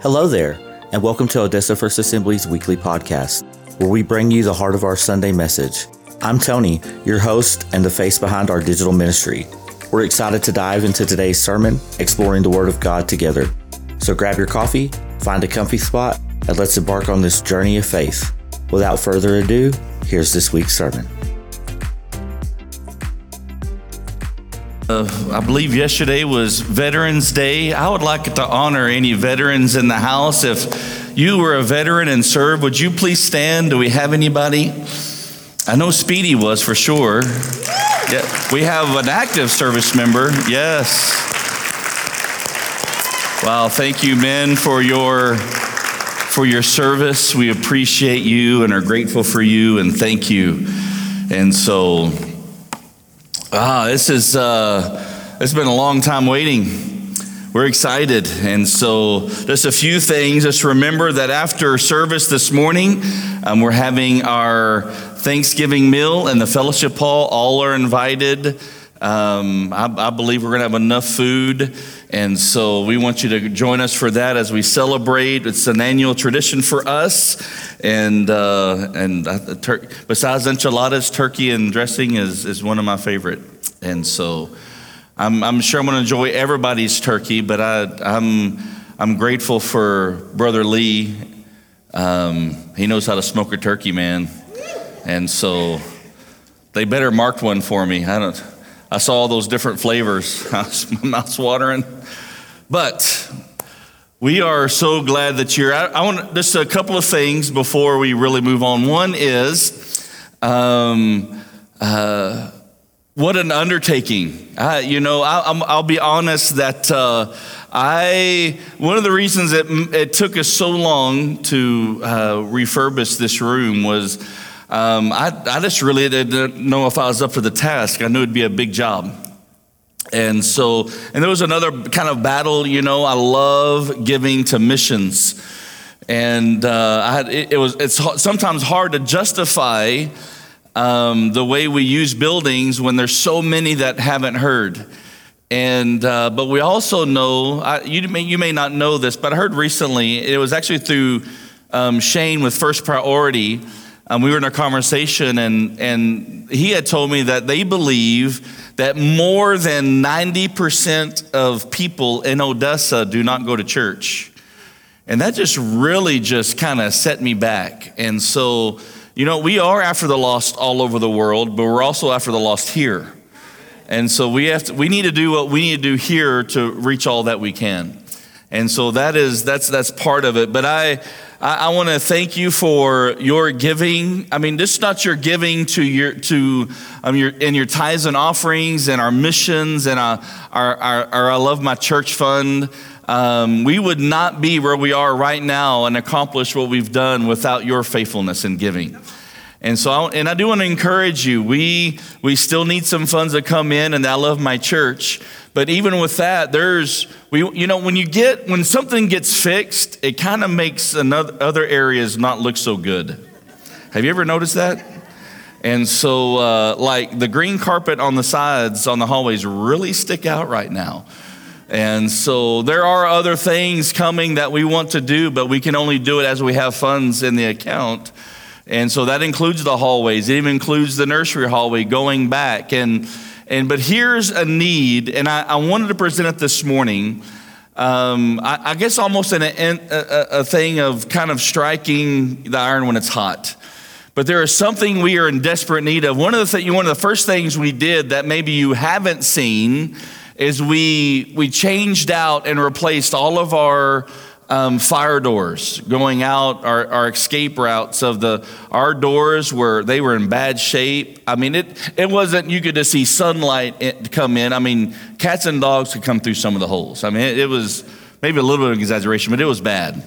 Hello there, and welcome to Odessa First Assembly's weekly podcast, where we bring you the heart of our Sunday message. I'm Tony, your host and the face behind our digital ministry. We're excited to dive into today's sermon, exploring the Word of God together. So grab your coffee, find a comfy spot, and let's embark on this journey of faith. Without further ado, here's this week's sermon. Uh, I believe yesterday was Veterans Day. I would like to honor any veterans in the house. If you were a veteran and served, would you please stand? Do we have anybody? I know Speedy was for sure. Yeah, we have an active service member. Yes. Wow, thank you, men, for your for your service. We appreciate you and are grateful for you and thank you. And so Ah, this is uh, it's been a long time waiting. We're excited, and so just a few things. Just remember that after service this morning, um, we're having our Thanksgiving meal in the fellowship hall. All are invited. Um, I, I, believe we're going to have enough food. And so we want you to join us for that as we celebrate. It's an annual tradition for us. And, uh, and uh, tur- besides enchiladas, turkey and dressing is, is one of my favorite. And so I'm, I'm sure I'm going to enjoy everybody's turkey, but I, I'm, I'm grateful for Brother Lee. Um, he knows how to smoke a turkey, man. And so they better mark one for me. I don't. I saw all those different flavors. My mouth's watering. But we are so glad that you're out. I want just a couple of things before we really move on. One is, um, uh, what an undertaking. I, you know, I, will be honest that uh, I, one of the reasons it, it took us so long to uh, refurbish this room was um, I, I just really didn't know if I was up for the task. I knew it'd be a big job. And so, and there was another kind of battle, you know, I love giving to missions. And uh, I had, it, it, was, it's sometimes hard to justify um, the way we use buildings when there's so many that haven't heard. And, uh, but we also know, I, you, may, you may not know this, but I heard recently, it was actually through um, Shane with First Priority um, we were in a conversation, and, and he had told me that they believe that more than 90% of people in Odessa do not go to church. And that just really just kind of set me back. And so, you know, we are after the lost all over the world, but we're also after the lost here. And so we have to, we need to do what we need to do here to reach all that we can. And so that is that's that's part of it. But I I, I want to thank you for your giving. I mean, this is not your giving to your to um, your in your tithes and offerings and our missions and our our, our, our I love my church fund. Um, we would not be where we are right now and accomplish what we've done without your faithfulness in giving. And so, I, and I do want to encourage you. We we still need some funds to come in, and I love my church. But even with that, there's we you know when you get when something gets fixed, it kind of makes another other areas not look so good. Have you ever noticed that? And so, uh, like the green carpet on the sides on the hallways really stick out right now. And so there are other things coming that we want to do, but we can only do it as we have funds in the account. And so that includes the hallways. It even includes the nursery hallway going back. And, and but here's a need, and I, I wanted to present it this morning. Um, I, I, guess almost an, a, a, thing of kind of striking the iron when it's hot. But there is something we are in desperate need of. One of the th- one of the first things we did that maybe you haven't seen is we we changed out and replaced all of our um, fire doors going out, our, our escape routes of the our doors were they were in bad shape. I mean, it it wasn't you could just see sunlight come in. I mean, cats and dogs could come through some of the holes. I mean, it, it was maybe a little bit of exaggeration, but it was bad.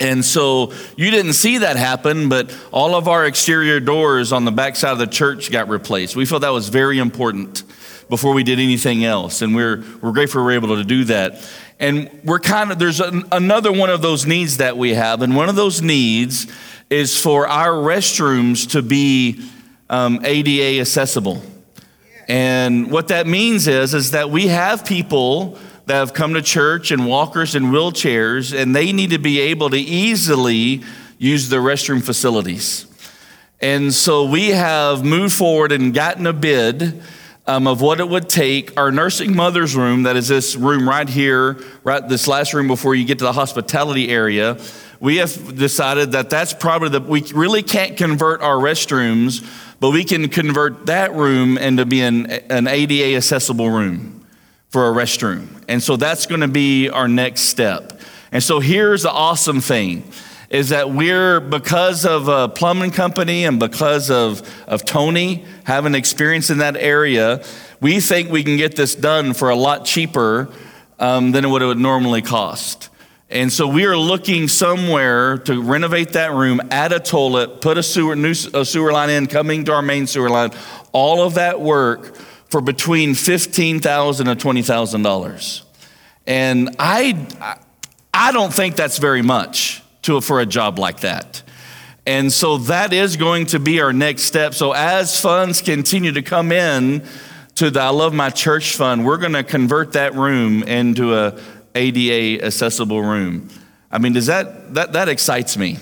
And so you didn't see that happen, but all of our exterior doors on the backside of the church got replaced. We felt that was very important before we did anything else. And we're, we're grateful we're able to do that. And we're kind of, there's an, another one of those needs that we have. And one of those needs is for our restrooms to be um, ADA accessible. And what that means is, is that we have people that have come to church and walkers and wheelchairs, and they need to be able to easily use the restroom facilities. And so we have moved forward and gotten a bid um, of what it would take. Our nursing mother's room, that is this room right here, right this last room before you get to the hospitality area, we have decided that that's probably the, we really can't convert our restrooms, but we can convert that room into being an ADA accessible room for a restroom. And so that's going to be our next step. And so here's the awesome thing is that we're, because of a plumbing company and because of, of Tony having experience in that area, we think we can get this done for a lot cheaper um, than what it would normally cost. And so we are looking somewhere to renovate that room, add a toilet, put a sewer, new a sewer line in, coming to our main sewer line. All of that work for between fifteen thousand and twenty thousand dollars. And I, I don't think that's very much to, for a job like that. And so that is going to be our next step. So as funds continue to come in to the I Love My Church fund, we're going to convert that room into a ADA accessible room. I mean, does that, that, that excites me.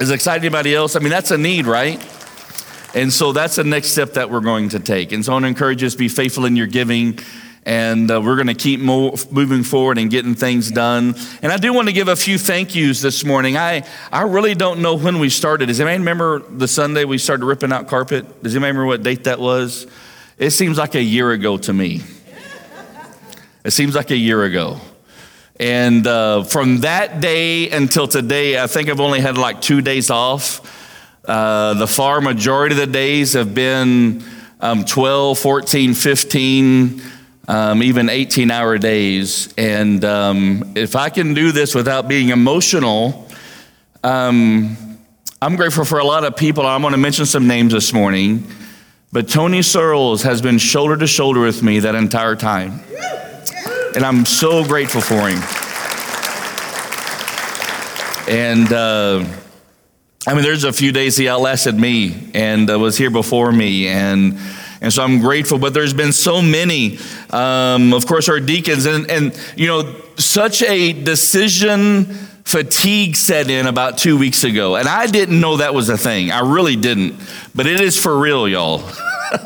Is it exciting anybody else? I mean, that's a need, right? And so that's the next step that we're going to take. And so I want to encourage to be faithful in your giving. And uh, we're going to keep mo- moving forward and getting things done. And I do want to give a few thank yous this morning. I, I really don't know when we started. Does anybody remember the Sunday we started ripping out carpet? Does anybody remember what date that was? It seems like a year ago to me. It seems like a year ago. And uh, from that day until today, I think I've only had like two days off. Uh, the far majority of the days have been um, 12, 14, 15, um, even 18 hour days. And um, if I can do this without being emotional, um, I'm grateful for a lot of people. I'm going to mention some names this morning. But Tony Searles has been shoulder to shoulder with me that entire time. And I'm so grateful for him. And uh, I mean, there's a few days he outlasted me and uh, was here before me. And and so I'm grateful, but there's been so many, um, of course, our deacons, and, and, you know, such a decision fatigue set in about two weeks ago. And I didn't know that was a thing. I really didn't. But it is for real, y'all.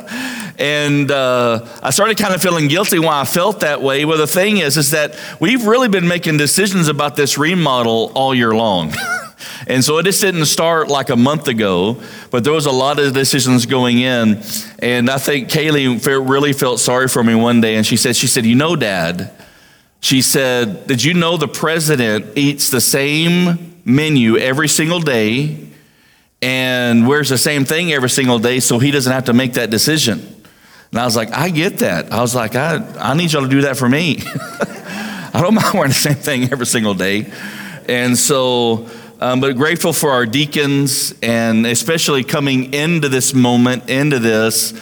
and uh, I started kind of feeling guilty why I felt that way. Well, the thing is, is that we've really been making decisions about this remodel all year long. and so it just didn't start like a month ago, but there was a lot of decisions going in. And I think Kaylee really felt sorry for me one day, and she said, she said, you know, Dad, she said, did you know the president eats the same menu every single day and wears the same thing every single day so he doesn't have to make that decision? And I was like, I get that. I was like, I, I need y'all to do that for me. I don't mind wearing the same thing every single day. And so, um, but grateful for our deacons and especially coming into this moment, into this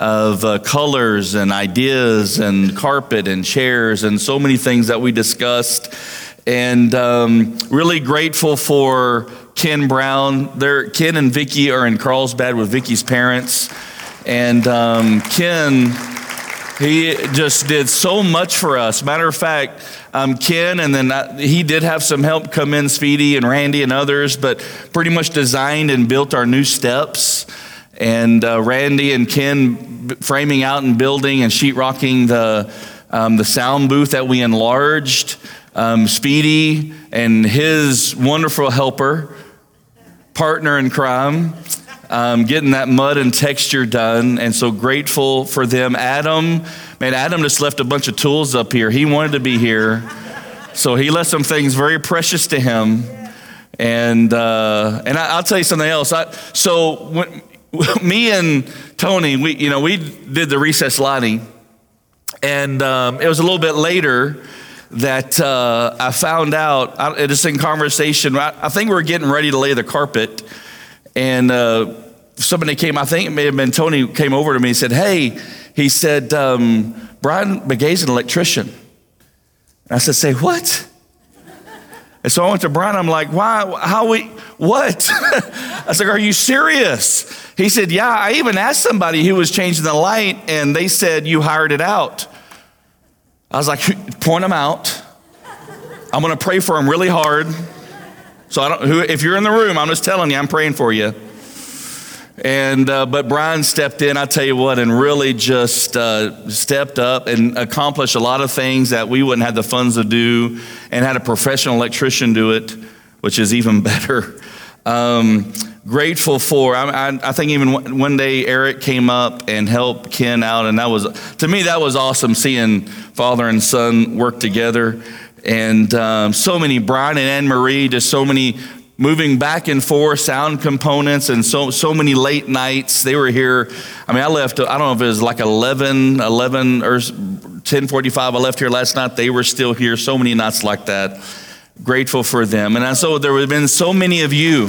of uh, colors and ideas and carpet and chairs and so many things that we discussed. And um, really grateful for Ken Brown. They're, Ken and Vicky are in Carlsbad with Vicky's parents. And um, Ken, he just did so much for us. Matter of fact, um, Ken, and then I, he did have some help come in, Speedy and Randy and others, but pretty much designed and built our new steps. And uh, Randy and Ken framing out and building and sheetrocking the, um, the sound booth that we enlarged. Um, Speedy and his wonderful helper, partner in crime, um, getting that mud and texture done. And so grateful for them. Adam, man, Adam just left a bunch of tools up here. He wanted to be here. So he left some things very precious to him. And, uh, and I, will tell you something else. I, so when, me and Tony, we, you know, we did the recess lighting. And um, it was a little bit later that uh, I found out, I, just in conversation, I, I, think we are getting ready to lay the carpet. And uh, somebody came, I think it may have been Tony, came over to me and said, Hey, he said, um, Brian McGay's an electrician. And I said, Say what? And so I went to Brian. I'm like, why? How we? What? I was like, are you serious? He said, yeah. I even asked somebody who was changing the light, and they said you hired it out. I was like, point them out. I'm going to pray for them really hard. So I don't, if you're in the room, I'm just telling you, I'm praying for you. And uh, but Brian stepped in, I tell you what, and really just uh, stepped up and accomplished a lot of things that we wouldn't have the funds to do, and had a professional electrician do it, which is even better. Um, grateful for. I, I, I, think even one day Eric came up and helped Ken out, and that was to me that was awesome seeing father and son work together. And um, so many Brian and Anne Marie, just so many moving back and forth, sound components, and so so many late nights. They were here. I mean, I left. I don't know if it was like 11, 11 or 10:45. I left here last night. They were still here. So many nights like that. Grateful for them, and so there have been so many of you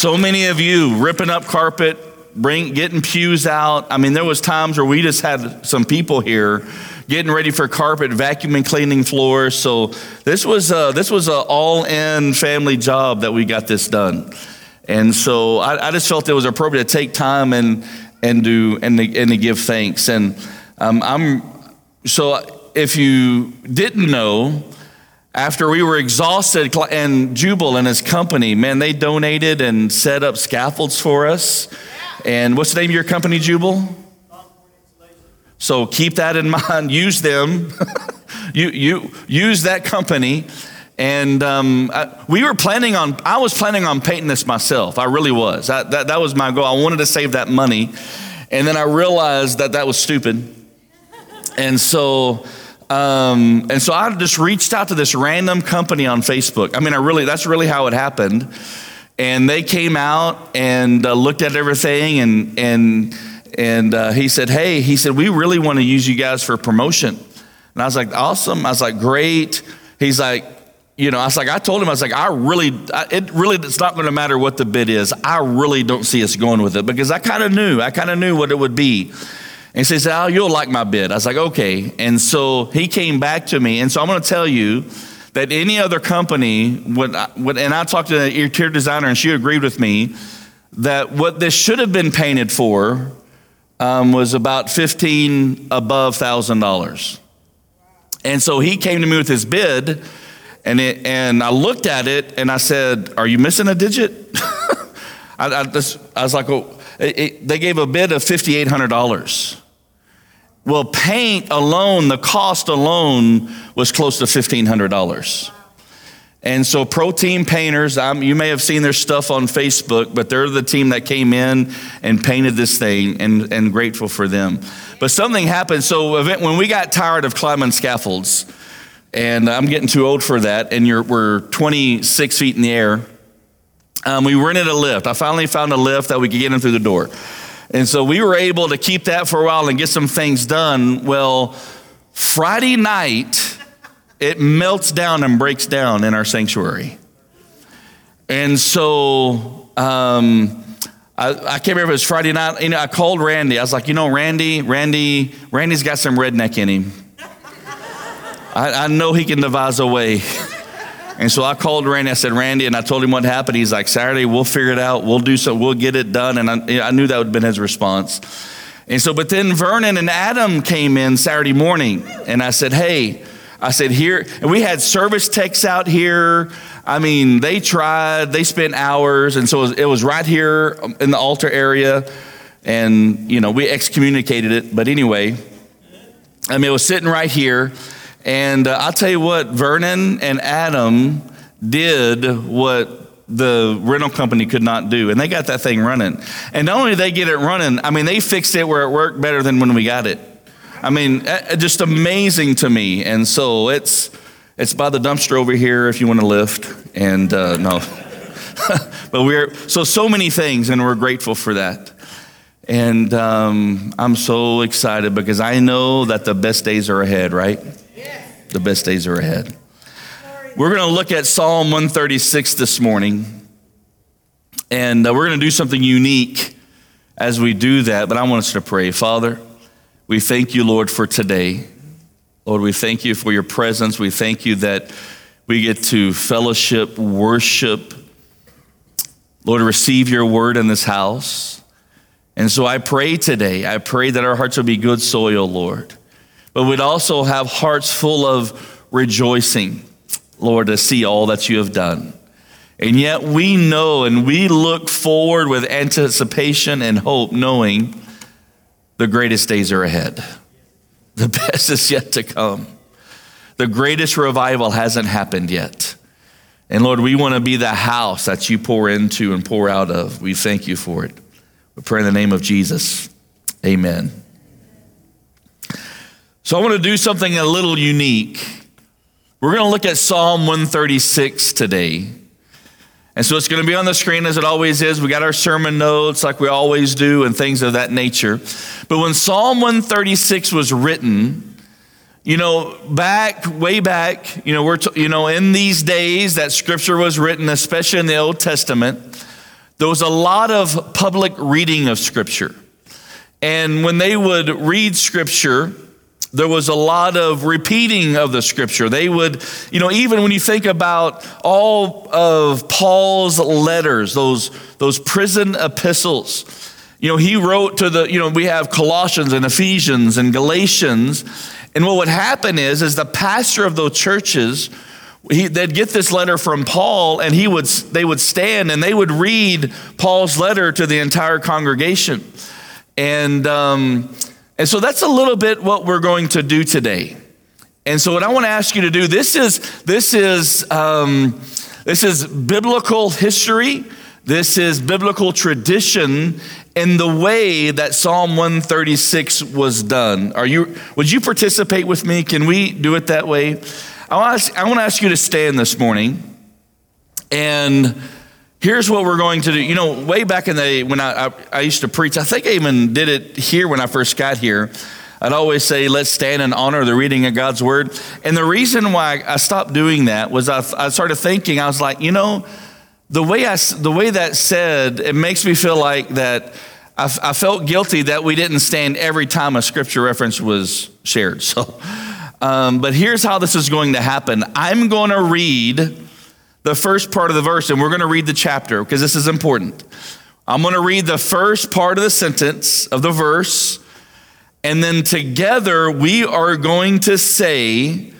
so many of you ripping up carpet, bring, getting pews out. I mean, there was times where we just had some people here getting ready for carpet, vacuuming, cleaning floors. So this was a, this was an all-in family job that we got this done. And so I, I, just felt it was appropriate to take time and and do and to, and to give thanks. And um, I'm so if you didn't know, after we were exhausted, and Jubal and his company, man, they donated and set up scaffolds for us. And what's the name of your company, Jubal? So keep that in mind. Use them. you, you use that company. And um, I, we were planning on, I was planning on painting this myself. I really was. I, that, that was my goal. I wanted to save that money. And then I realized that that was stupid. And so um, and so I just reached out to this random company on Facebook. I mean, I really, that's really how it happened. And they came out and uh, looked at everything and, and, and uh, he said, Hey, he said, we really want to use you guys for promotion. And I was like, Awesome. I was like, Great. He's like, you know, I was like, I told him, I was like, I really, it really, it's not going to matter what the bid is. I really don't see us going with it because I kind of knew, I kind of knew what it would be. And he says, Oh, you'll like my bid. I was like, okay. And so he came back to me. And so I'm going to tell you that any other company would, would and I talked to the interior designer and she agreed with me that what this should have been painted for um, was about 15 above thousand dollars. And so he came to me with his bid and, it, and I looked at it and I said, are you missing a digit? I, I, I was like, oh, it, it, they gave a bid of $5,800. Well, paint alone, the cost alone was close to $1,500. And so, Pro Team Painters, um, you may have seen their stuff on Facebook, but they're the team that came in and painted this thing, and, and grateful for them. But something happened. So, when we got tired of climbing scaffolds, and I'm getting too old for that, and we're 26 feet in the air, um, we rented a lift. I finally found a lift that we could get in through the door. And so we were able to keep that for a while and get some things done. Well, Friday night, it melts down and breaks down in our sanctuary. And so um, I, I, can't remember if it was Friday night. You know, I called Randy. I was like, you know, Randy, Randy, Randy's got some redneck in him. I, I know he can devise a way. And so I called Randy. I said, Randy, and I told him what happened. He's like, Saturday, we'll figure it out. We'll do so. We'll get it done. And I, I knew that would have been his response. And so, but then Vernon and Adam came in Saturday morning, and I said, hey, I said, here, and we had service techs out here. I mean, they tried, they spent hours. And so it was, it was right here in the altar area. And, you know, we excommunicated it. But anyway, I mean, it was sitting right here. And uh, I'll tell you what, Vernon and Adam did what the rental company could not do, and they got that thing running. And not only did they get it running, I mean, they fixed it where it worked better than when we got it. I mean, just amazing to me. And so it's it's by the dumpster over here if you want to lift. And uh, no, but we're so so many things, and we're grateful for that. And um, I'm so excited because I know that the best days are ahead, right? The best days are ahead. We're going to look at Psalm 136 this morning, and uh, we're going to do something unique as we do that, but I want us to pray. Father, we thank you, Lord, for today. Lord, we thank you for your presence. We thank you that we get to fellowship, worship, Lord, receive your word in this house. And so I pray today, I pray that our hearts will be good soil, Lord but we'd also have hearts full of rejoicing, Lord, to see all that you have done. And yet we know and we look forward with anticipation and hope, knowing the greatest days are ahead. The best is yet to come. The greatest revival hasn't happened yet. And Lord, we want to be the house that you pour into and pour out of. We thank you for it. We pray in the name of Jesus. Amen. So I want to do something a little unique. We're going to look at Psalm 136 today. And so it's going to be on the screen as it always is. We got our sermon notes like we always do and things of that nature. But when Psalm 136 was written, you know, back, way back, you know, we're, t- you know, in these days that scripture was written, especially in the Old Testament, there was a lot of public reading of scripture. And when they would read scripture, there was a lot of repeating of the scripture. They would, you know, even when you think about all of Paul's letters, those, those prison epistles, you know, he wrote to the, you know, we have Colossians and Ephesians and Galatians. And what would happen is, is the pastor of those churches, he, they'd get this letter from Paul, and he would, they would stand and they would read Paul's letter to the entire congregation. And, um, and so that's a little bit what we're going to do today. And so what I want to ask you to do, this is, this is, um, this is biblical history. This is biblical tradition in the way that Psalm 136 was done. Are you, would you participate with me? Can we do it that way? I want, to, I want to ask you to stand this morning. And here's what we're going to do. You know, way back in the when I, I, I used to preach, I think I even did it here when I first got here. I'd always say, let's stand and honor the reading of God's word. And the reason why I stopped doing that was I, I started thinking, I was like, you know, the way, I, the way that said, it makes me feel like that I, I felt guilty that we didn't stand every time a scripture reference was shared. So, um, but here's how this is going to happen I'm going to read the first part of the verse, and we're going to read the chapter because this is important. I'm going to read the first part of the sentence of the verse, and then together we are going to say,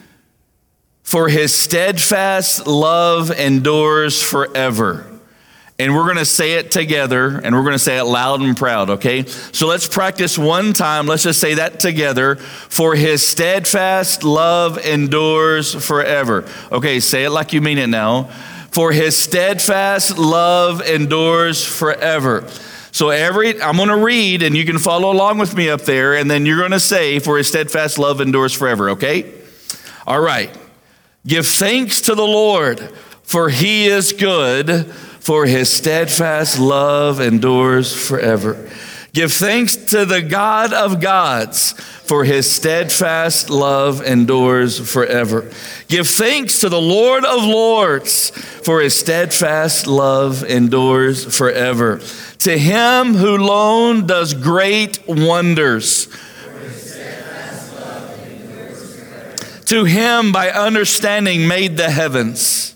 For his steadfast love endures forever. And we're going to say it together and we're going to say it loud and proud, okay? So let's practice one time. Let's just say that together. For his steadfast love endures forever. Okay, say it like you mean it now. For his steadfast love endures forever. So every I'm going to read and you can follow along with me up there and then you're going to say for his steadfast love endures forever, okay? All right. Give thanks to the Lord for he is good for his steadfast love endures forever. Give thanks to the God of gods, for his steadfast love endures forever. Give thanks to the Lord of lords, for his steadfast love endures forever. To him who alone does great wonders. To him by understanding made the heavens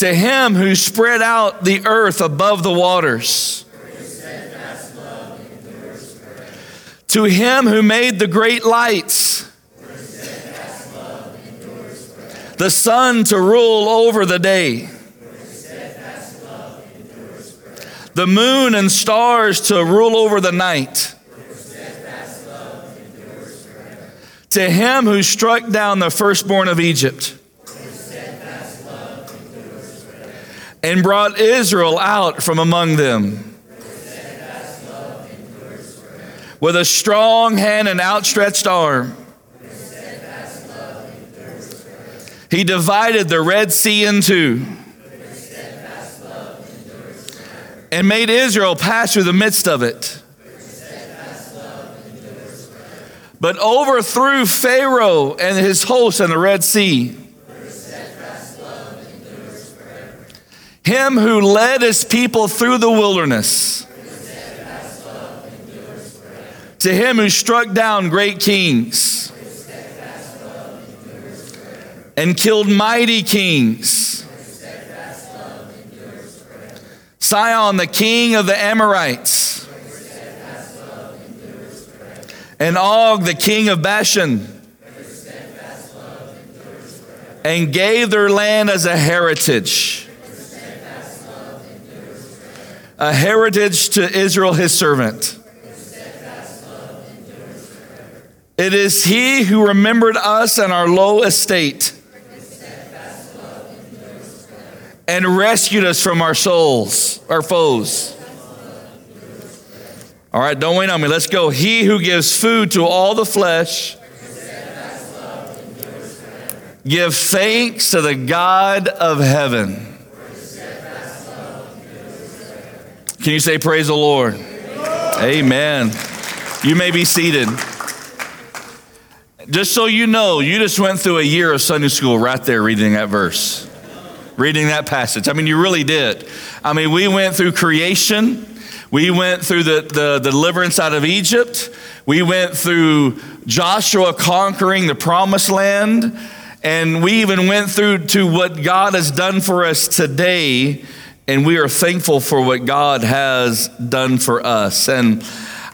to him who spread out the earth above the waters. To him who made the great lights, the sun to rule over the day, the moon and stars to rule over the night. To him who struck down the firstborn of Egypt and brought Israel out from among them. With a strong hand and outstretched arm, he divided the Red Sea in two and made Israel pass through the midst of it. But overthrew Pharaoh and his host in the Red Sea. Him who led his people through the wilderness. To him who struck down great kings and killed mighty kings. Sihon, the king of the Amorites, and Og, the king of Bashan, and gave their land as a heritage. A heritage to Israel, his servant. It is he who remembered us and our low estate and rescued us from our souls, our foes. All right, don't wait on me. Let's go. He who gives food to all the flesh. Give thanks to the God of heaven. Can you say, Praise the Lord? Amen. You may be seated. Just so you know, you just went through a year of Sunday school right there reading that verse, reading that passage. I mean, you really did. I mean, we went through creation, we went through the, the, the deliverance out of Egypt, we went through Joshua conquering the promised land, and we even went through to what God has done for us today, and we are thankful for what God has done for us. And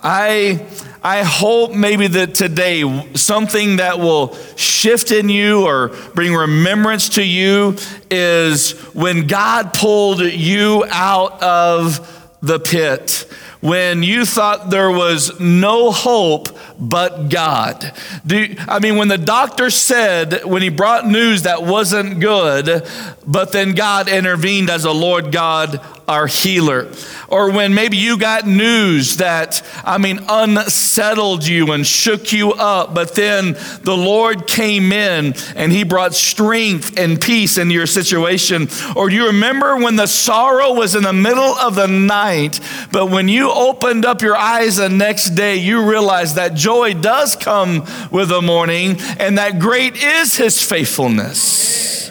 I I hope maybe that today something that will shift in you or bring remembrance to you is when God pulled you out of the pit when you thought there was no hope but God. Do, I mean, when the doctor said, when he brought news that wasn't good, but then God intervened as a Lord God, our healer. Or when maybe you got news that, I mean, unsettled you and shook you up, but then the Lord came in and he brought strength and peace into your situation. Or do you remember when the sorrow was in the middle of the night, but when you opened up your eyes the next day, you realized that joy does come with the morning and that great is his faithfulness.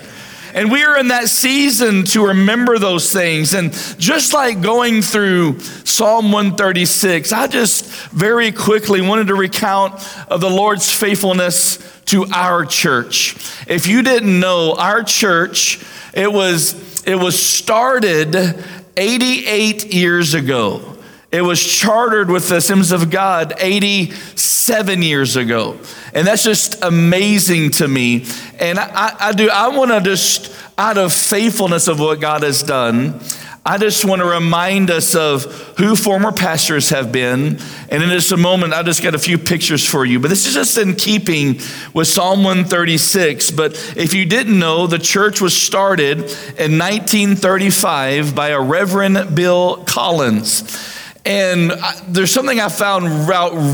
And we are in that season to remember those things. And just like going through Psalm 136, I just very quickly wanted to recount of the Lord's faithfulness to our church. If you didn't know, our church, it was it was started 88 years ago. It was chartered with the Assemblies of God 87 years ago. And that's just amazing to me. And I, I do, I want to just, out of faithfulness of what God has done, I just want to remind us of who former pastors have been. And in just a moment, I just got a few pictures for you. But this is just in keeping with Psalm 136. But if you didn't know, the church was started in 1935 by a Reverend Bill Collins. And there's something I found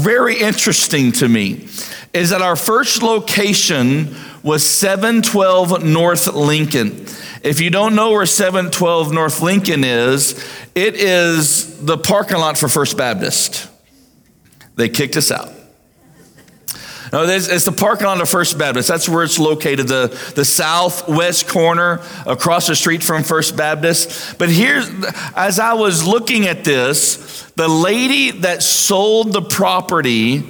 very interesting to me is that our first location was 712 North Lincoln. If you don't know where 712 North Lincoln is, it is the parking lot for First Baptist. They kicked us out. Oh, no, it's the parking lot of First Baptist. That's where it's located, the, the southwest corner across the street from First Baptist. But here, as I was looking at this, the lady that sold the property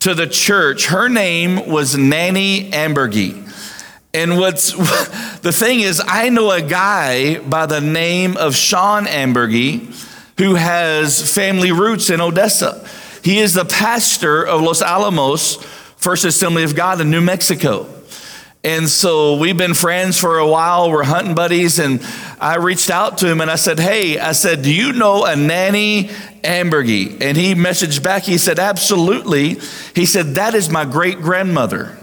to the church, her name was Nanny Ambergy. And what's the thing is, I know a guy by the name of Sean Ambergy who has family roots in Odessa. He is the pastor of Los Alamos First Assembly of God in New Mexico. And so we've been friends for a while. We're hunting buddies. And I reached out to him and I said, Hey, I said, do you know a Nanny Ambergy? And he messaged back. He said, Absolutely. He said, That is my great grandmother.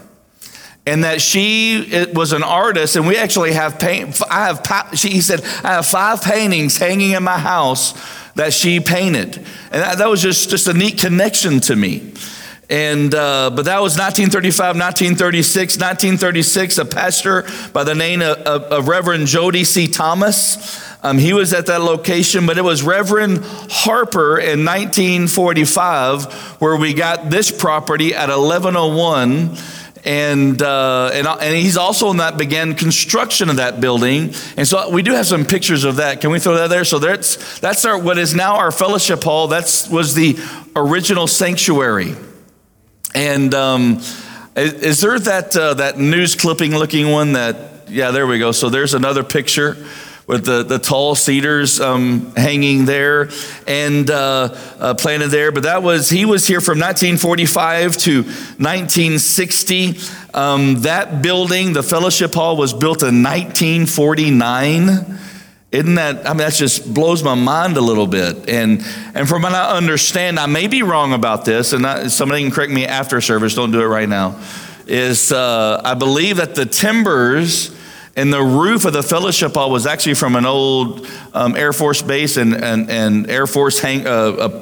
And that she was an artist, and we actually have paint. I have. She, he said, I have five paintings hanging in my house that she painted, and that, that was just just a neat connection to me. And uh, but that was 1935, 1936, 1936. A pastor by the name of, of, of Reverend Jody C. Thomas. Um, he was at that location, but it was Reverend Harper in 1945 where we got this property at 1101 and, uh, and, and he's also in that began construction of that building. And so we do have some pictures of that. Can we throw that there? So that's, that's our, what is now our fellowship hall. That was the original sanctuary. And um, is there that, uh, that news clipping looking one that, yeah, there we go. So there's another picture with the, the tall cedars um, hanging there and uh, uh, planted there. But that was, he was here from 1945 to 1960. Um, that building, the fellowship hall, was built in 1949. Isn't that, I mean, that just blows my mind a little bit. And, and from what I understand, I may be wrong about this, and I, somebody can correct me after service, don't do it right now, is uh, I believe that the timbers and the roof of the fellowship hall was actually from an old um, Air Force base and, and, and Air Force hang, uh,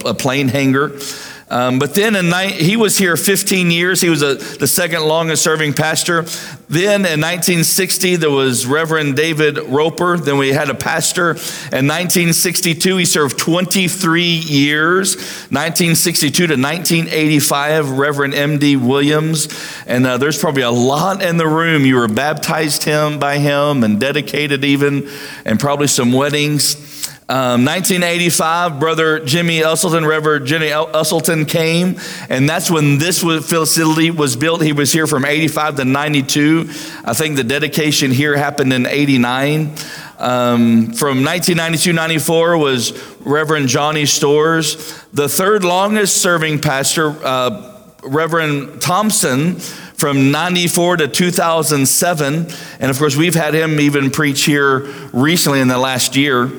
a, a, plane hangar. Um, but then in ni- he was here 15 years. He was a, the second longest serving pastor. Then in 1960, there was Reverend David Roper. Then we had a pastor. In 1962, he served 23 years. 1962 to 1985, Reverend M.D. Williams. And uh, there's probably a lot in the room. You were baptized him by him and dedicated even, and probably some weddings. Um, 1985, Brother Jimmy Usselton, Reverend Jimmy Usselton came, and that's when this facility was built. He was here from 85 to 92. I think the dedication here happened in 89. Um, from 1992 94 was Reverend Johnny Stores. The third longest serving pastor, uh, Reverend Thompson, from 94 to 2007. And of course, we've had him even preach here recently in the last year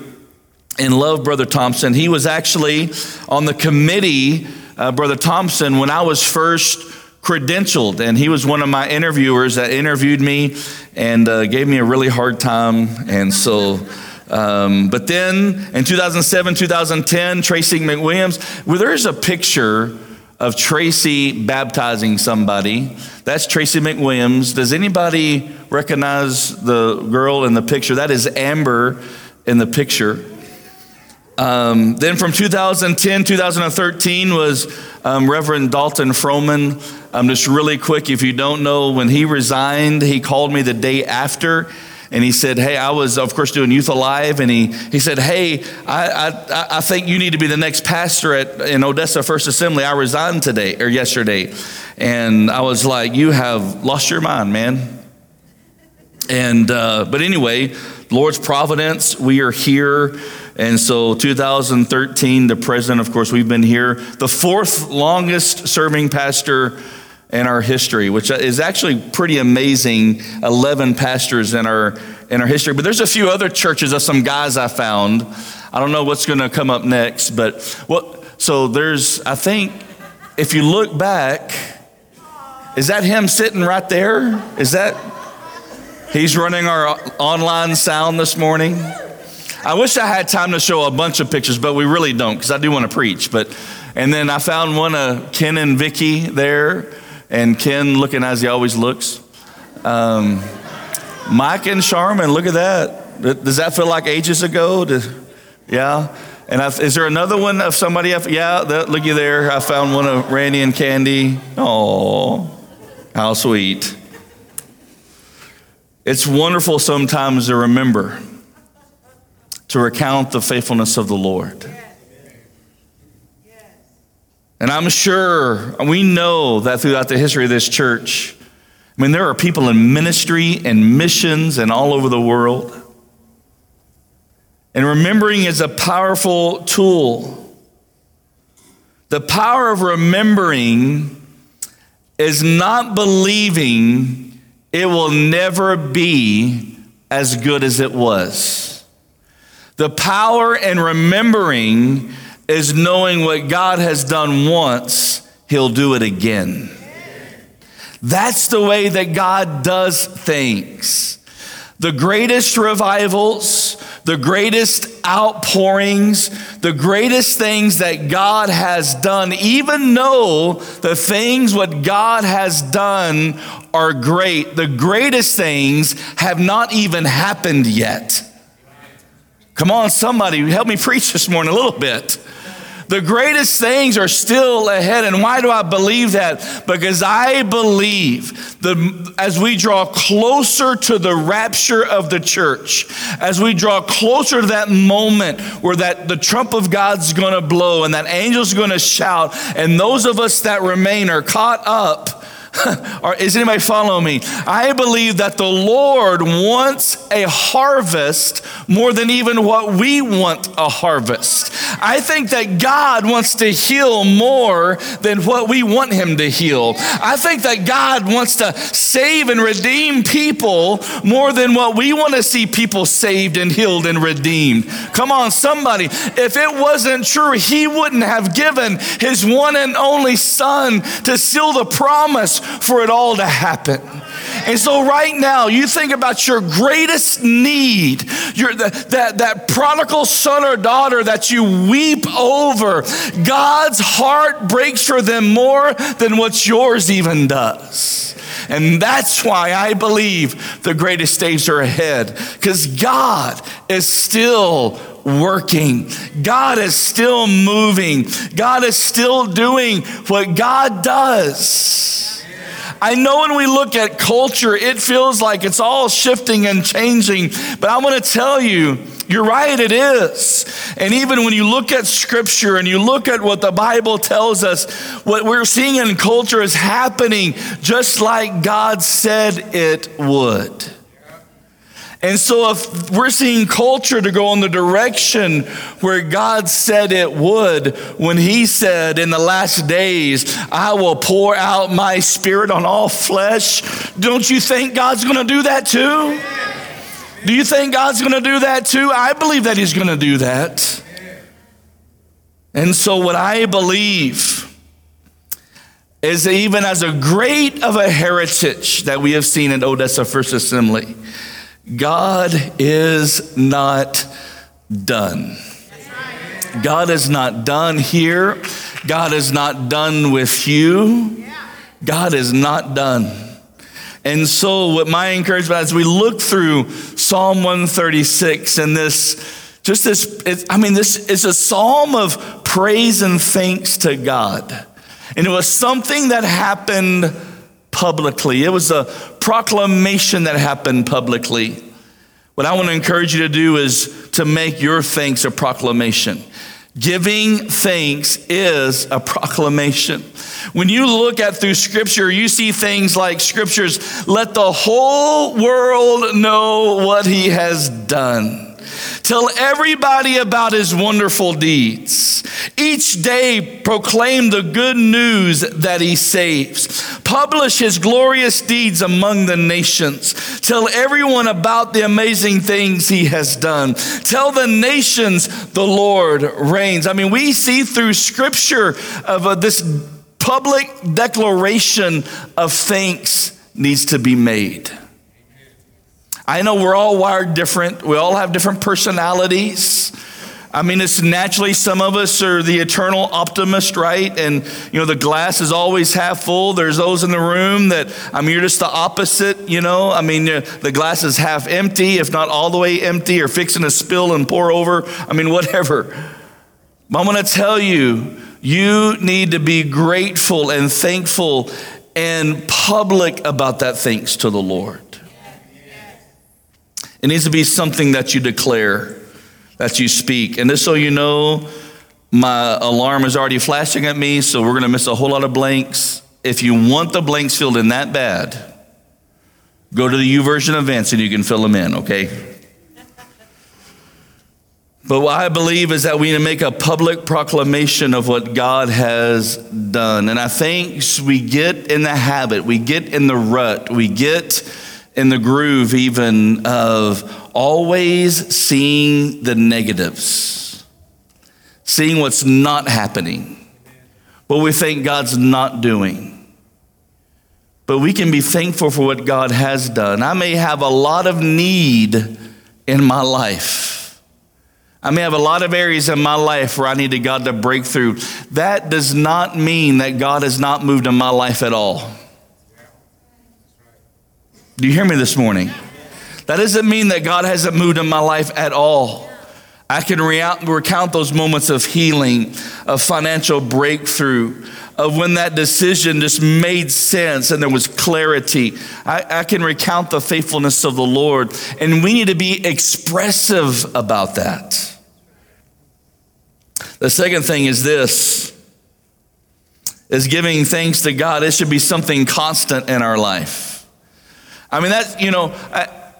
and love Brother Thompson. He was actually on the committee, uh, Brother Thompson, when I was first credentialed, and he was one of my interviewers that interviewed me and uh, gave me a really hard time. And so, um, but then in 2007, 2010, Tracy McWilliams, well, there's a picture of Tracy baptizing somebody. That's Tracy McWilliams. Does anybody recognize the girl in the picture? That is Amber in the picture. Um, then from 2010, 2013 was um, Reverend Dalton Froman. Um, just really quick, if you don't know, when he resigned, he called me the day after and he said, Hey, I was, of course, doing Youth Alive. And he, he said, Hey, I, I, I think you need to be the next pastor at in Odessa First Assembly. I resigned today or yesterday. And I was like, You have lost your mind, man. And, uh, but anyway, Lord's providence, we are here. And so 2013, the president, of course, we've been here, the fourth longest serving pastor in our history, which is actually pretty amazing. 11 pastors in our in our history. But there's a few other churches of some guys I found. I don't know what's going to come up next, but what so there's I think if you look back, is that him sitting right there? Is that he's running our online sound this morning? I wish I had time to show a bunch of pictures, but we really don't because I do want to preach. But and then I found one of Ken and Vicky there, and Ken looking as he always looks. Um, Mike and Sharman, look at that. Does that feel like ages ago? yeah. And I, is there another one of somebody? Else? Yeah, that, look you there. I found one of Randy and Candy. Oh, how sweet. It's wonderful sometimes to remember to recount the faithfulness of the Lord. And I'm sure, we know that throughout the history of this church, I mean, there are people in ministry and missions and all over the world. And remembering is a powerful tool. The power of remembering is not believing it will never be as good as it was. The power in remembering is knowing what God has done once, He'll do it again. That's the way that God does things. The greatest revivals, the greatest outpourings, the greatest things that God has done, even though the things what God has done are great, the greatest things have not even happened yet. Come on, somebody, help me preach this morning a little bit. The greatest things are still ahead. And why do I believe that? Because I believe that as we draw closer to the rapture of the church, as we draw closer to that moment where that the trump of God's to blow and that angel's to shout, and those of us that remain are caught up or is anybody following me? I believe that the Lord wants a harvest more than even what we want a harvest. I think that God wants to heal more than what we want Him to heal. I think that God wants to save and redeem people more than what we want to see people saved and healed and redeemed. Come on, somebody. If it wasn't true, He wouldn't have given His one and only Son to seal the promise for it all to happen. And so, right now, you think about your greatest need, your, the, that, that prodigal son or daughter that you weep over. God's heart breaks for them more than what yours even does. And that's why I believe the greatest days are ahead, because God is still working. God is still moving. God is still doing what God does. I know when we look at culture, it feels like it's all shifting and changing, but I want to tell you, you're right, it is. And even when you look at scripture and you look at what the Bible tells us, what we're seeing in culture is happening just like God said it would. And so, if we're seeing culture to go in the direction where God said it would, when He said, In the last days, I will pour out my spirit on all flesh, don't you think God's gonna do that too? Do you think God's gonna do that too? I believe that He's gonna do that. And so, what I believe is even as a great of a heritage that we have seen in Odessa First Assembly God is not done. God is not done here. God is not done with you. God is not done. And so, what my encouragement as we look through Psalm 136 and this, just this, I mean, this is a psalm of praise and thanks to God. And it was something that happened publicly. It was a proclamation that happened publicly. What I want to encourage you to do is to make your thanks a proclamation. Giving thanks is a proclamation. When you look at through scripture, you see things like scriptures, let the whole world know what he has done. Tell everybody about his wonderful deeds. Each day proclaim the good news that he saves. Publish his glorious deeds among the nations. Tell everyone about the amazing things he has done. Tell the nations the Lord reigns. I mean, we see through scripture of uh, this public declaration of thanks needs to be made. I know we're all wired different. We all have different personalities. I mean, it's naturally some of us are the eternal optimist, right? And, you know, the glass is always half full. There's those in the room that, I mean, you're just the opposite, you know? I mean, the glass is half empty, if not all the way empty, or fixing to spill and pour over. I mean, whatever. But I'm going to tell you, you need to be grateful and thankful and public about that thanks to the Lord. It needs to be something that you declare, that you speak. And just so you know, my alarm is already flashing at me, so we're going to miss a whole lot of blanks. If you want the blanks filled in that bad, go to the YouVersion events and you can fill them in, okay? But what I believe is that we need to make a public proclamation of what God has done. And I think we get in the habit, we get in the rut, we get in the groove even of always seeing the negatives, seeing what's not happening, what we think God's not doing. But we can be thankful for what God has done. I may have a lot of need in my life. I may have a lot of areas in my life where I needed God to break through. That does not mean that God has not moved in my life at all. Do you hear me this morning? That doesn't mean that God hasn't moved in my life at all. I can recount those moments of healing, of financial breakthrough, of when that decision just made sense and there was clarity. I, I, can recount the faithfulness of the Lord, and we need to be expressive about that. The second thing is this is giving thanks to God. It should be something constant in our life. I mean, that, you know,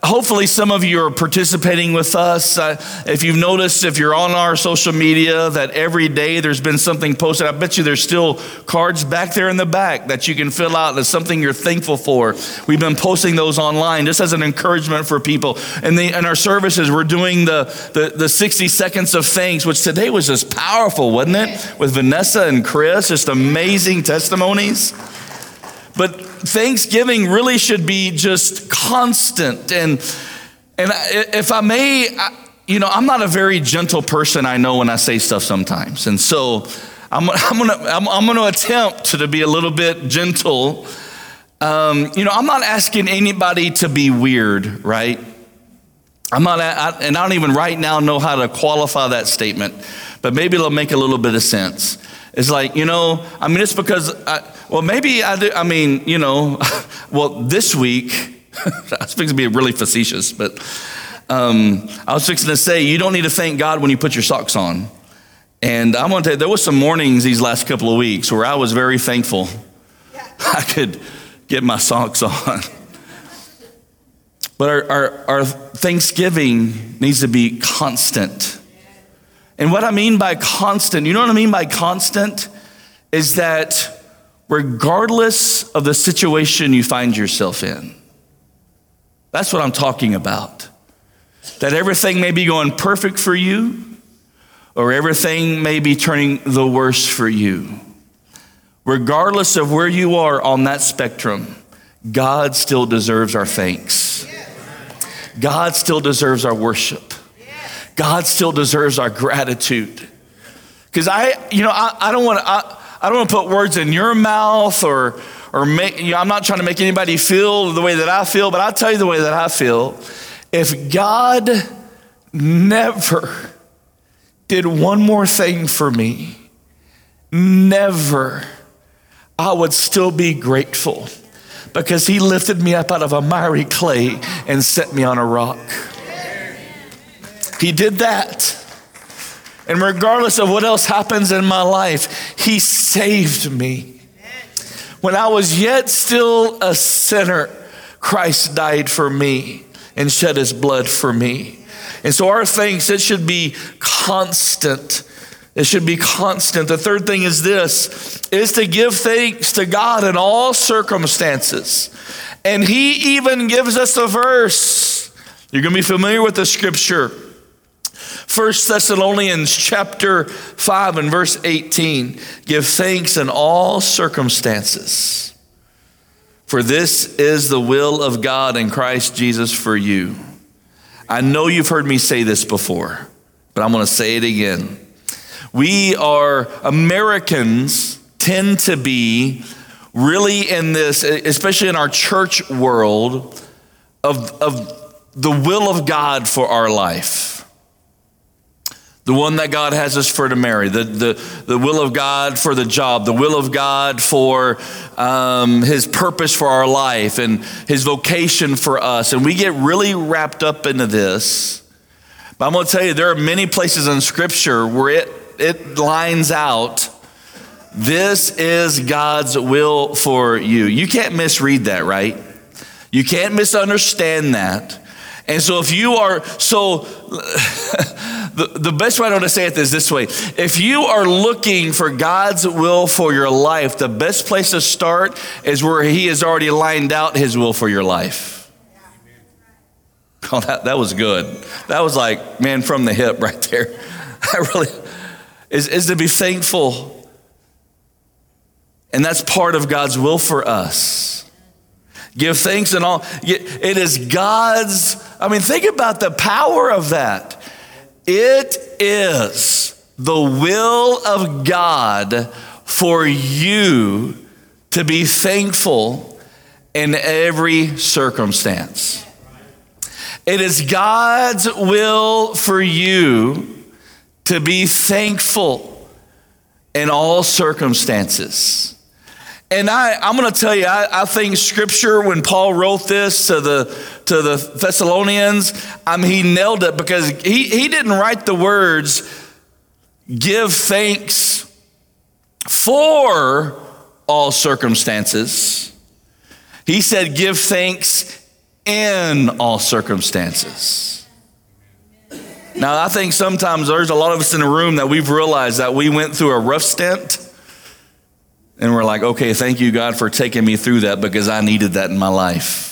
hopefully some of you are participating with us. Uh, if you've noticed, if you're on our social media, that every day there's been something posted. I bet you there's still cards back there in the back that you can fill out as something you're thankful for. We've been posting those online just as an encouragement for people. And in, in our services, we're doing the, the, the 60 seconds of thanks, which today was just powerful, wasn't it? With Vanessa and Chris, just amazing testimonies. But Thanksgiving really should be just constant. And, and if I may, you know, I'm not a very gentle person, I know when I say stuff sometimes. And so I'm, I'm going to I'm, I'm gonna attempt to be a little bit gentle. Um, you know, I'm not asking anybody to be weird, right? I'm not, I, and I don't even right now know how to qualify that statement, but maybe it'll make a little bit of sense. It's like, you know, I mean, it's because, I, well, maybe I do, I mean, you know, well, this week, I was fixing to be really facetious, but um, I was fixing to say, you don't need to thank God when you put your socks on. And I'm going to tell you, there was some mornings these last couple of weeks where I was very thankful I could get my socks on. But our, our, our Thanksgiving needs to be constant. And what I mean by constant, you know what I mean by constant? Is that regardless of the situation you find yourself in, that's what I'm talking about. That everything may be going perfect for you, or everything may be turning the worst for you. Regardless of where you are on that spectrum, God still deserves our thanks. God still deserves our worship. God still deserves our gratitude. Because I, you know, I, don't want to, I, I don't want to put words in your mouth or, or make, you know, I'm not trying to make anybody feel the way that I feel, but I'll tell you the way that I feel. If God never did one more thing for me, never, I would still be grateful because He lifted me up out of a miry clay and set me on a rock. He did that. And regardless of what else happens in my life, He saved me. When I was yet still a sinner, Christ died for me and shed His blood for me. And so our thanks, it should be constant. It should be constant. The third thing is this is to give thanks to God in all circumstances. And he even gives us a verse. You're going to be familiar with the scripture. 1 Thessalonians chapter 5 and verse 18 give thanks in all circumstances. For this is the will of God in Christ Jesus for you. I know you've heard me say this before, but I'm going to say it again. We are Americans tend to be really in this, especially in our church world, of, of the will of God for our life the one that God has us for to marry, the, the, the will of God for the job, the will of God for um, His purpose for our life and His vocation for us. And we get really wrapped up into this. But I'm going to tell you, there are many places in Scripture where it, it lines out this is God's will for you. You can't misread that, right? You can't misunderstand that. And so if you are so the, the best way I know to say it is this way. If you are looking for God's will for your life, the best place to start is where He has already lined out His will for your life. Oh, that, that was good. That was like, man, from the hip right there. I really is, is to be thankful. And that's part of God's will for us. Give thanks and all. It is God's, I mean, think about the power of that. It is the will of God for you to be thankful in every circumstance. It is God's will for you to be thankful in all circumstances. And I, I'm going to tell you, I, I, think Scripture, when Paul wrote this to the to the Thessalonians, I mean, he nailed it because he he didn't write the words, "Give thanks for all circumstances. He said, give thanks in all circumstances. Now, I think sometimes there's a lot of us in the room that we've realized that we went through a rough stint and we're like, okay, thank you, God, for taking me through that because I needed that in my life.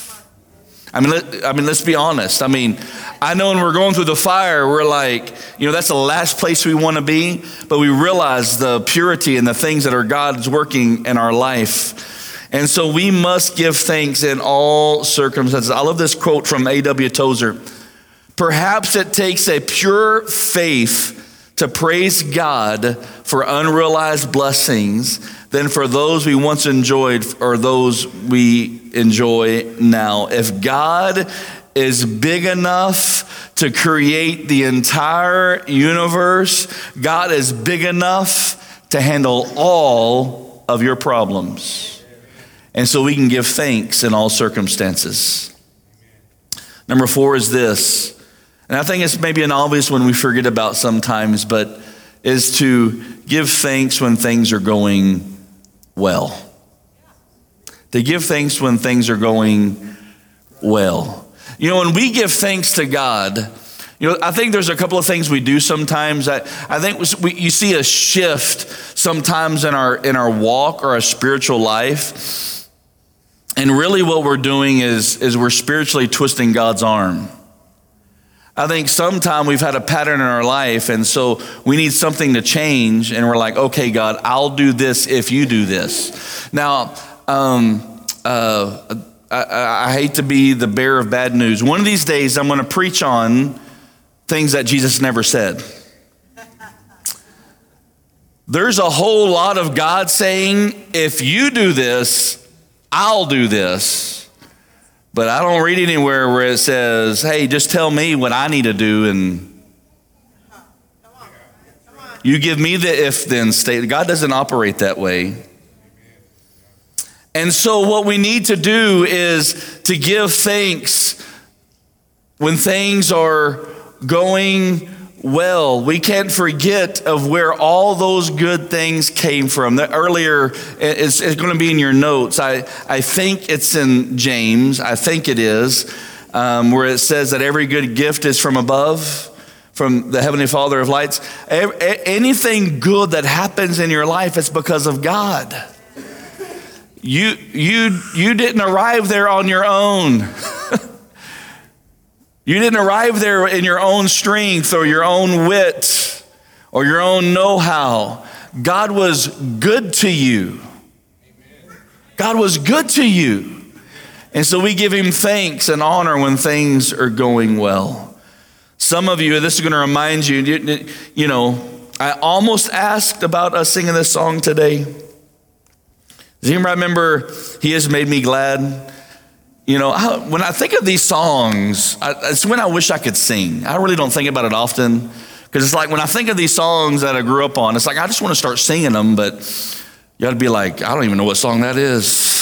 I mean, let, I mean, let's be honest. I mean, I know when we're going through the fire, we're like, you know, that's the last place we want to be, but we realize the purity and the things that are God's working in our life. And so we must give thanks in all circumstances. I love this quote from A.W. Tozer. Perhaps it takes a pure faith to praise God for unrealized blessings than for those we once enjoyed or those we enjoy now. If God is big enough to create the entire universe, God is big enough to handle all of your problems. And so we can give thanks in all circumstances. Number four is this, and I think it's maybe an obvious one we forget about sometimes, but is to give thanks when things are going well. To give thanks when things are going well. You know, when we give thanks to God, you know, I think there's a couple of things we do sometimes. I, I think we, you see a shift sometimes in our in our walk or our spiritual life, and really what we're doing is is we're spiritually twisting God's arm. I think sometime we've had a pattern in our life, and so we need something to change, and we're like, okay, God, I'll do this if you do this. Now, um, uh, I, I hate to be the bearer of bad news. One of these days, I'm going to preach on things that Jesus never said. There's a whole lot of God saying, if you do this, I'll do this. But I don't read anywhere where it says, hey, just tell me what I need to do and you give me the if then state. God doesn't operate that way. And so, what we need to do is to give thanks when things are going well. We can't forget of where all those good things came from. The earlier, it's, it's going to be in your notes. I, I think it's in James, I think it is, um, where it says that every good gift is from above. From the Heavenly Father of lights. Anything good that happens in your life is because of God. You, you, you didn't arrive there on your own. You didn't arrive there in your own strength or your own wit or your own know how. God was good to you. God was good to you. And so we give him thanks and honor when things are going well. Some of you, this is going to remind you, you, know, I almost asked about us singing this song today. Does anyone remember, He has made me glad? You know, I, when I think of these songs, I, it's when I wish I could sing. I really don't think about it often because it's like when I think of these songs that I grew up on, it's like I just want to start singing them, but you got to be like, I don't even know what song that is.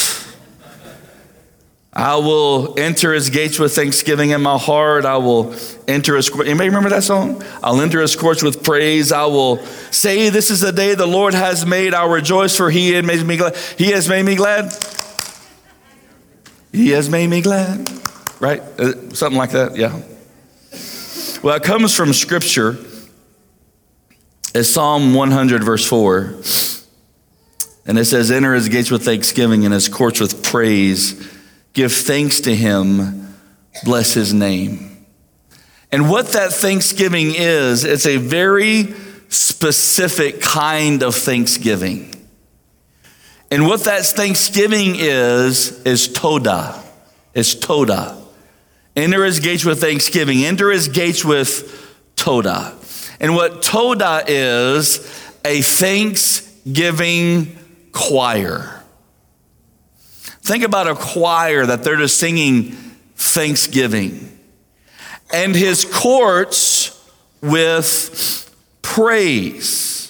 I will enter his gates with thanksgiving in my heart. I will enter his courts. Anybody remember that song? I'll enter his courts with praise. I will say, This is the day the Lord has made. I'll rejoice, for he made me glad. He has made me glad. He has made me glad. Right? Uh, something like that, yeah. Well, it comes from Scripture. It's Psalm 100, verse 4. And it says, Enter his gates with thanksgiving and his courts with praise. Give thanks to him. Bless his name. And what that thanksgiving is, it's a very specific kind of thanksgiving. And what that thanksgiving is, is toda. Is toda. Enter his gates with thanksgiving. Enter his gates with toda. And what toda is, a thanksgiving choir. Think about a choir that they're just singing thanksgiving. And his courts with praise.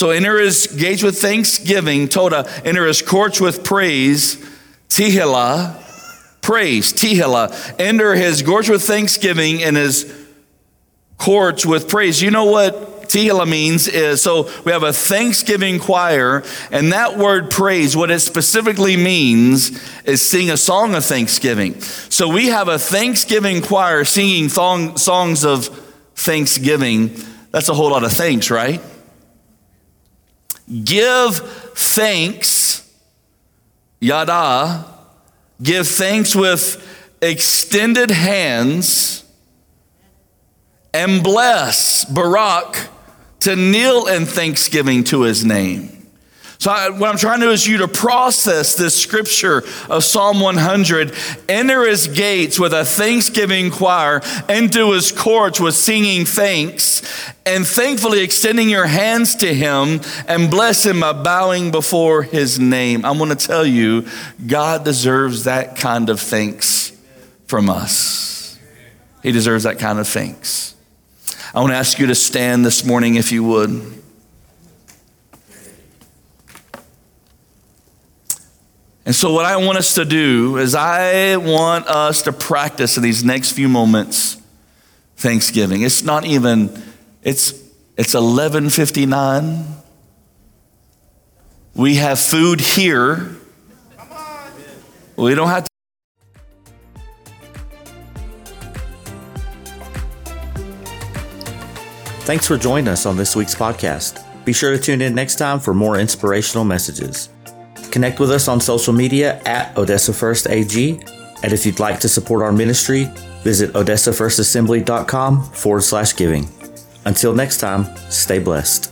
So enter his gates with thanksgiving, Toda. Enter his courts with praise, Tehillah. Praise, Tehillah. Enter his courts with thanksgiving and his courts with praise. You know what tehillah means is so we have a Thanksgiving choir, and that word praise, what it specifically means is sing a song of thanksgiving. So we have a Thanksgiving choir singing thong, songs of thanksgiving. That's a whole lot of thanks, right? Give thanks, yada, give thanks with extended hands and bless Barak to kneel in thanksgiving to his name. So, I, what I'm trying to do is you to process this scripture of Psalm 100. Enter his gates with a thanksgiving choir, into his courts with singing thanks, and thankfully extending your hands to him and bless him by bowing before his name. I want to tell you, God deserves that kind of thanks from us. He deserves that kind of thanks. I want to ask you to stand this morning if you would. And so, what I want us to do is, I want us to practice in these next few moments Thanksgiving. It's not even, it's, it's 1159. We have food here. We don't have to. Thanks for joining us on this week's podcast. Be sure to tune in next time for more inspirational messages. Connect with us on social media at Odessa First AG. And if you'd like to support our ministry, visit odessafirstassembly.com forward slash giving. Until next time, stay blessed.